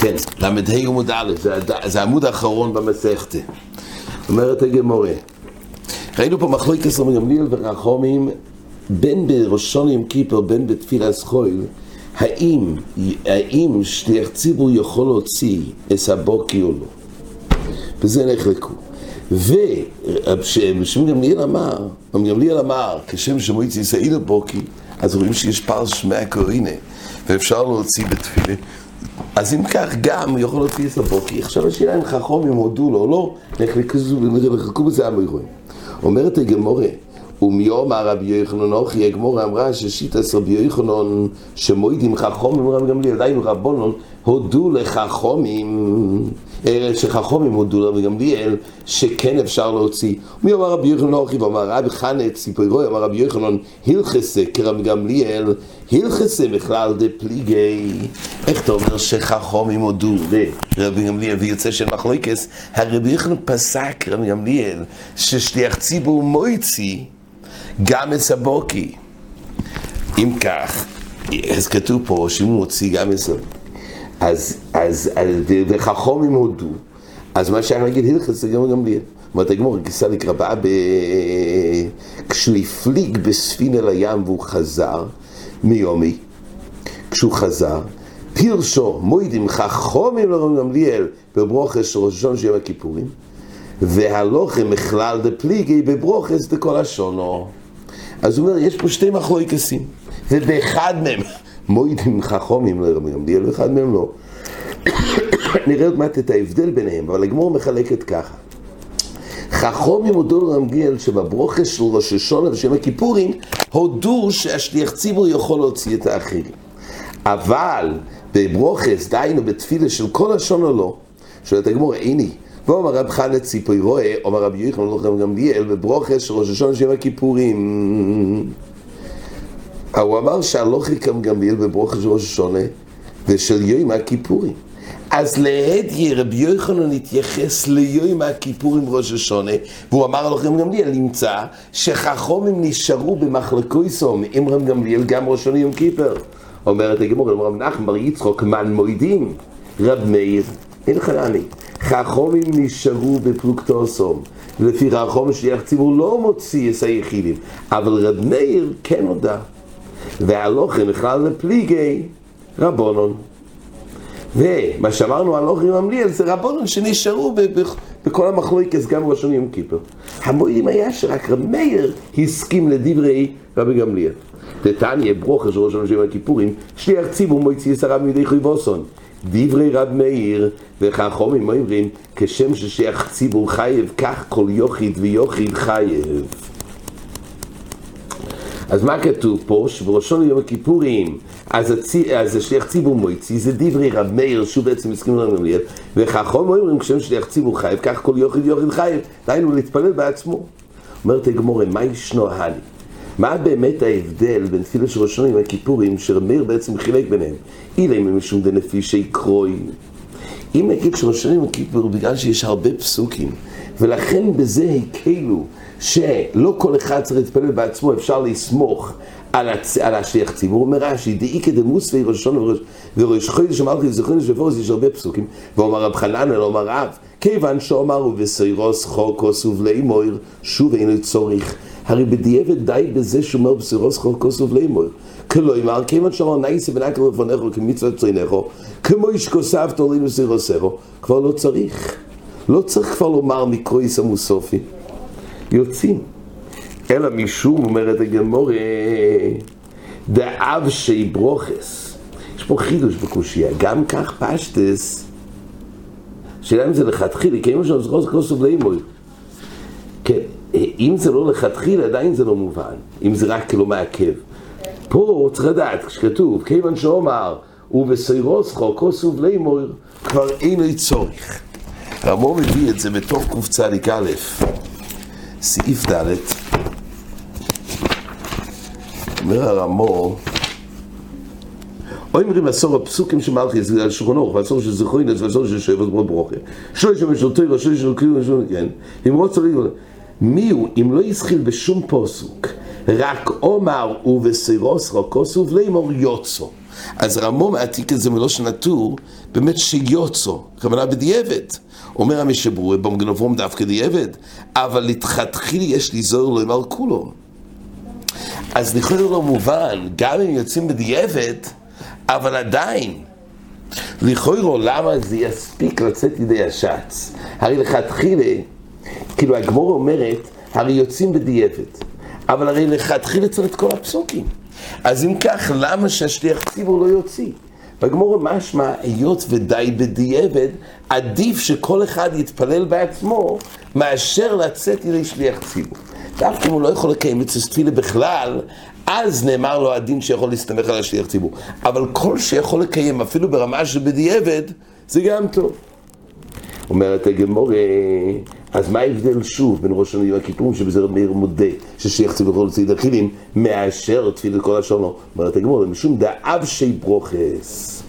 כן, ל"ה עמוד א', זה העמוד האחרון במסכתה. אומרת הגמורה, ראינו פה מחלוקת רבי גמליאל ורחומים בין בראשון יום כיפר, בין בתפילה סחויל, האם, האם שליח ציבור יכול להוציא את הבוקי או לא? בזה נחלקו. ושם גמליאל אמר, גמליאל אמר, כשם שמועצי ישראל הבוקי, אז רואים שיש פרש מהקורינה, ואפשר להוציא בתפילה. אז אם כך, גם יכול להוציא את הבוקי. עכשיו השאלה אם חכום, אם הודו לו או לא, נחלקו בזה המורים. אומרת הגמורה, ומיומר רבי יוחנן אוכי, הגמורה אמרה ששיטס רבי יוחנן שמוידים חכומים רבי גמליאל, דיינו רבונון, הודו לחכומים, שחכומים הודו לרבי גמליאל, שכן אפשר להוציא. מי אמר רבי יוחנן אוכי, ואמר רבי חנה ציפורוי, אמר רבי יוחנן, הלכסה כרבי גמליאל, הלכסה בכלל דפליגי. איך אתה אומר שחכומים הודו לרבי גמליאל, ויוצא של מחלוקס, הרבי יוחנן פסק, רבי גמליאל, ששליח ציבור מויצי, גם את סבוקי. אם כך, אז כתוב פה שאם הוא מוציא גם את סבוקי, אז, אז, וחכומים הודו, אז מה שהיה להגיד הלכת זה גם גמליאל. אומרת הגמור, כיסה לקרבה ב... כשהוא הפליג בספין אל הים והוא חזר מיומי, כשהוא חזר, פירשו מוידים חכומים לרבי גמליאל בברוכס ראש השון של יום הכיפורים, והלוכם מכלל דפליגי בברוכס דכל השונו. אז הוא אומר, יש פה שתי מחלוקסים, ובאחד מהם מוידים חכומים לרבי גמליאל, ואחד מהם לא. נראה עוד מעט את ההבדל ביניהם, אבל הגמור מחלקת ככה. חכומים הודו לרבי גמליאל שבברוכס של ראש השונה ושם הכיפורים, הודו שהשליח ציבור יכול להוציא את האחרים. אבל בברוכס, דהיינו בתפילה של כל השונה לא, שואלת הגמור, איני, ואומר רב חנה ציפוי רואה, אומר רבי יוחנן לא גמליאל, בברוכס של ראש השונה של הכיפורים. הוא אמר שהלוכי קם גמליאל בברוכס של ראש השונה ושל יום הכיפורים. אז להדיה רבי יוחנן התייחס ליום הכיפורים ראש השונה, והוא אמר לכם גמליאל, נמצא שחכומים נשארו במחלקוי סום עם רב גמליאל גם ראש השונה יום כיפר. אומרת הגמור, אומר רב נחמן בר יצחוק, מן מוידים, רב מאיר, אין חנני. חכומים נשארו בפלוגתו סום. לפי חכום שליח ציבור לא מוציא את היחידים, אבל רב מאיר כן הודה. והלוכם בכלל לפליגי רבונון. ומה שאמרנו על אוכלים ממליאל זה רבונון שנשארו בכל המחלוקס גם ראשון יום כיפר. המועילים היה שרק רב מאיר הסכים לדברי רבי גמליאל. דתניא ברוכה של ראשון יום הכיפורים, שליח ציבור מוציא עשרה מידי חויבוסון. דברי רב מאיר וחכומים אומרים כשם ששייך ציבור חייב כך כל יוחיד ויוחיד חייב אז מה כתוב פה? שבראשון יום הכיפורים אז, הצי, אז השליח ציבור מויצי זה דברי רב מאיר שהוא בעצם מסכים לרב גמליאל וחכום אומרים כשם שליח ציבור חייב כך כל יוחיד יוחיד חייב דהיינו להתפלל בעצמו אומרת הגמורה מה ישנו הלי? מה באמת ההבדל בין תפילה של ראשון יום הכיפורים שרב מאיר בעצם חילק ביניהם? אילא אם משום דנפישי קרוי אם נגיד שראשון יום הכיפור בגלל שיש הרבה פסוקים ולכן בזה הקלו שלא כל אחד צריך להתפלל בעצמו, אפשר לסמוך על, הצ... על השליח ציבור. אומר רש"י, דאי כדמוס וראשון וראש, וראש חודש אמרתי וזכרנו שבפורס יש הרבה פסוקים. ואומר רב חננאל, אומר רב, כיוון שאומר ובסירוס חוקוס ובלי מויר, שוב אינו צורך. הרי בדיעבד די בזה שאומר בסירוס חוקוס ובלי מויר. כלומר, כיוון שאומר נאיסי ונקל לפניך כמצוות צוינך, כמו איש כוסף תולינו סירוסך, כבר לא צריך. לא צריך כבר לומר מקרויס המוסופי. יוצאים. אלא משום, אומרת הגמורה, דאב שי ברוכס. יש פה חידוש בקושייה, גם כך פשטס, שאלה אם זה לכתחילה, כי אם יש לנו זכות כוסוף לאימוי. כן, אם זה לא לכתחילה, עדיין זה לא מובן, אם זה רק כאילו מעכב. פה צריך לדעת, כשכתוב, כיוון שאומר, ובסירוסכו כוסוף לאימוי, כבר אין לי צורך. רמו מביא את זה בתוך קצ"א. סעיף ד', אומר הרמו, אומרים עשור הפסוקים של מלכי, זה על שולחן אורך, ועשור של זכרוינס, ועשור של שבט כמו ברוכה. שלוש של משלטי, ושלוש של כלי, ושלוש, כן. אם רוצה להגיד, מי הוא, אם לא יזכיל בשום פוסוק, רק עומר ובסירוס רוקוס ובלימור יוצו. אז רמו מעתיק את זה מלושן הטור, באמת שיוצו, הכוונה בדיעבד. אומר המשברור, במגנבום דווקא דיעבד, אבל לתחתחיל יש לי זוהר לא אמר כולו. אז לכאורה לא מובן, גם אם יוצאים בדיעבד, אבל עדיין, לכאורה למה זה יספיק לצאת ידי השץ? הרי לכתחילה, כאילו הגמור אומרת, הרי יוצאים בדיעבד, אבל הרי לכתחילה צריך את כל הפסוקים. אז אם כך, למה שהשליח ציבור לא יוציא? בגמור משמע, היות ודי בדיעבד, עדיף שכל אחד יתפלל בעצמו, מאשר לצאת ידי שליח ציבור. דווקא אם הוא לא יכול לקיים את תפילה בכלל, אז נאמר לו הדין שיכול להסתמך על השליח ציבור. אבל כל שיכול לקיים, אפילו ברמה של בדיעבד, זה גם טוב. אומרת הגמור, אז מה ההבדל שוב בין ראש השנה ליום הכיפורים שבזה רב מאיר מודה ששייך ציבור יכול להוציא דחילים מאשר תפילת כל השונו אומרת הגמור, משום דאבשי ברוכס.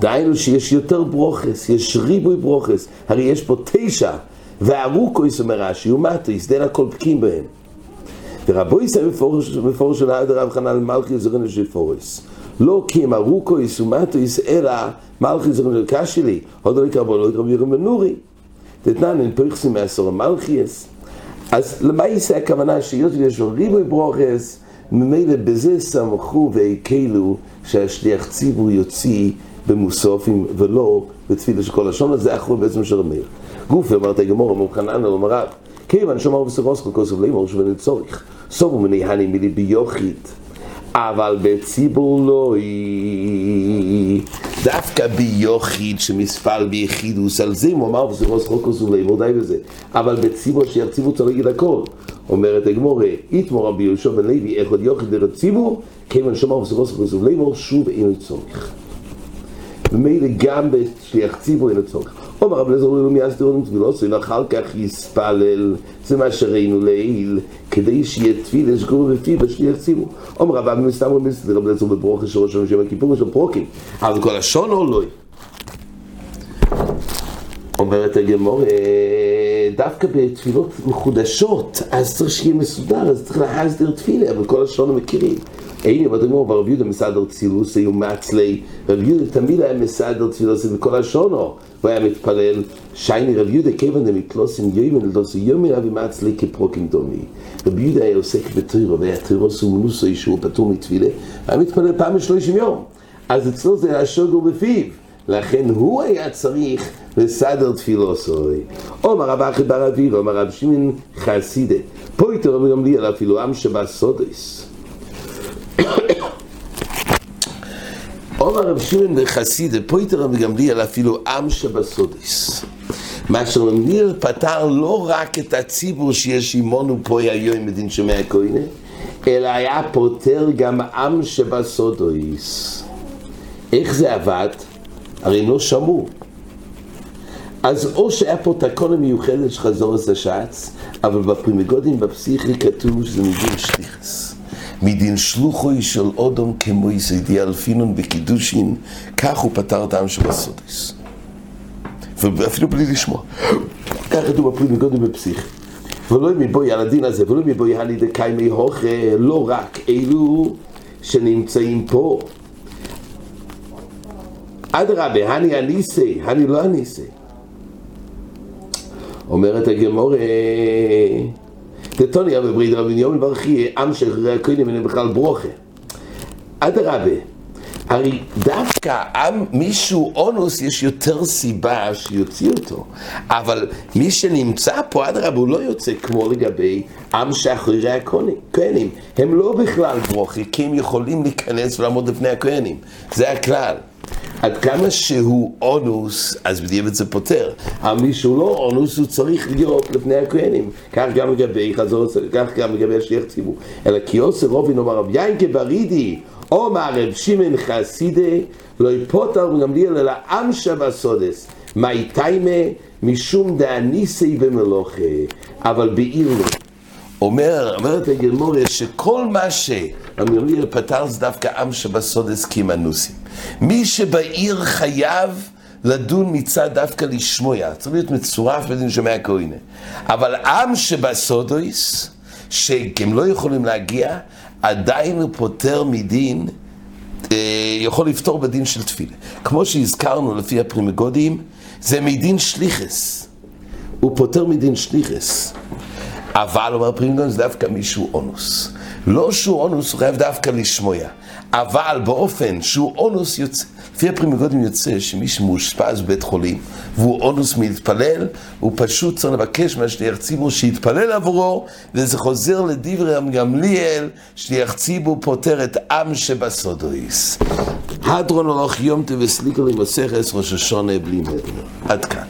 דהיינו שיש יותר ברוכס, יש ריבוי ברוכס. הרי יש פה תשע וארוכויס אומר רש"י ומטויס, דין הכל פקים בהם. ורבו יסיים מפורש של העד הרב חנן מלכי זרין שפורס לא כי הם ארוכויס ומטויס אלא מלכי זרין קשלי עוד לא יקרבו לא יקרבו ירם בנורי דתנן אין פרחסים מעשור המלכיאס. אז למה יעשה הכוונה שהיות ויש לו ריבוי ברוכס, ממילא בזה סמכו והקלו שהשליח ציבור יוציא במוסופים ולא בתפילה של כל לשון, זה אחרון בעצם של המאיר. גוף אמרת גמור, אמר חנן אמר רב, כיוון שאמר בסרוס כל כוסף לאמור שבן צורך, סובו מני הני מילי ביוכית. אבל בציבור לא היא דווקא ביוחיד שמספל ביחידוס על זה הוא אמר וזה ראש חוקוס די בזה. אבל בציבור שירציבו להגיד הכל. אומרת הגמורה איתמור רבי יהושע בן לוי איך עוד יוחיד דרך ציבור כיוון וזה ראש חוקוס ולאמור שוב אין צורך ומילא גם בשליח ציבור אין צורך אומר רב לזר אלו מאז תיאורים תפילוסו, ואחר כך יספלל, זה מה שראינו לעיל, כדי שיהיה תפילה שגור בפיו בשליח ציבור. אומר רב אבי מסתם רבי זה רב לזר בברוך של ראש הממשלה כיפור של פרוקים, אבל כל השון או לא? אומרת הגמור, דווקא בתפילות מחודשות, אז צריך שיהיה מסודר, אז צריך להסדיר תפילה, אבל כל השון מכירים. אין אבל דגמור ברב יהודה מסדר היו מעצלי. רב יהודה תמיד היה מסדר צילוס בכל השונו. הוא היה מתפלל שייני רב יהודה כיוון דמתלוסים יוימן לדוסו יומי רבי מעצלי כפרוקים דומי. רב יהודה היה עוסק בתירו והיה תירוס ומנוסו שהוא פטור מתפילה היה מתפלל פעם בשלושים יום. אז אצלו זה היה שוגר בפיו. לכן הוא היה צריך לסדר תפילוסוי. אומר רב אחי בר אביב, אומר רב שמעון חסידה, פה איתו רבי גמליאל אפילו עם שבסודס. אומר רב שמעון וחסידה, פה איתו רבי גמליאל אפילו עם שבסודס. מה שרמליאל פתר לא רק את הציבור שיש עמנו פה היום מדין שומע הכהנה, אלא היה פותר גם עם שבסודויס. איך זה עבד? הרי לא שמעו. אז או שהיה פה תקונה מיוחדת של חזור השץ, אבל בפרימגודים בפסיכי כתוב שזה מדין שליחס. מדין שלוחוי של אודום כמו יסיידי אלפינון בקידושין, כך הוא פתר את העם שבסודס. ואפילו בלי לשמוע. כך כתוב בפרימגודים בפסיכי. ולא מבואי על הדין הזה, ולא מבואי הני דקיימי הוכה, לא רק אלו שנמצאים פה. אדרבה, הני אניסי, הני לא אניסי. אומרת הגמור, דתוניה בברית רבי יום ברכי, עם שחררי הכהנים אין בכלל ברוכה. אדרבה, הרי דווקא עם מישהו אונוס יש יותר סיבה שיוציא אותו. אבל מי שנמצא פה אדרבה הוא לא יוצא כמו לגבי עם שאחרי הכהנים. הם לא בכלל ברוכי כי הם יכולים להיכנס ולעמוד לפני הכהנים. זה הכלל עד כמה שהוא אונוס, אז בדיוק זה פותר. אבל מי שהוא לא אונוס, הוא צריך להיות לפני הכהנים. כך גם לגבי חזור, כך גם לגבי השליח ציבור. אלא כי עושה רובין אומר רב יינקה ברידי, אומר רב שמעון חסידי, לא יפוטר וגמליאל אלא עם שבסודס. מאי תיימה משום דאניסי במלוכה, אבל בעיר לא. אומר, אומרת הגמוריה שכל מה שהגמליאל פתר זה דווקא עם שבסודס כמנוסים. מי שבעיר חייב לדון מצד דווקא לשמוע, צריך להיות מצורף בדין שומע כעונה. אבל עם שבשדות, שהם לא יכולים להגיע, עדיין הוא פוטר מדין, אה, יכול לפטור בדין של תפילה. כמו שהזכרנו לפי הפרי מגדים, זה מדין שליחות. הוא פוטר מדין שליחות. אבל, אומר פרי מגדים, זה דווקא מישהו אנוס. לא שהוא אנוס, הוא חייב דווקא לשמוע. אבל באופן שהוא אנוס יוצא, לפי הפרי מגדים יוצא שמי שמאושפז בבית חולים והוא אנוס מלהתפלל, הוא פשוט צריך לבקש מהשליח ציבור שיתפלל עבורו, וזה חוזר לדברי רבן גמליאל, שליח ציבור פוטר את עם שבשדות. הדרן עלך יום טוב וסליקא לה מסכת ראש השנה בלי נדר. עד כאן.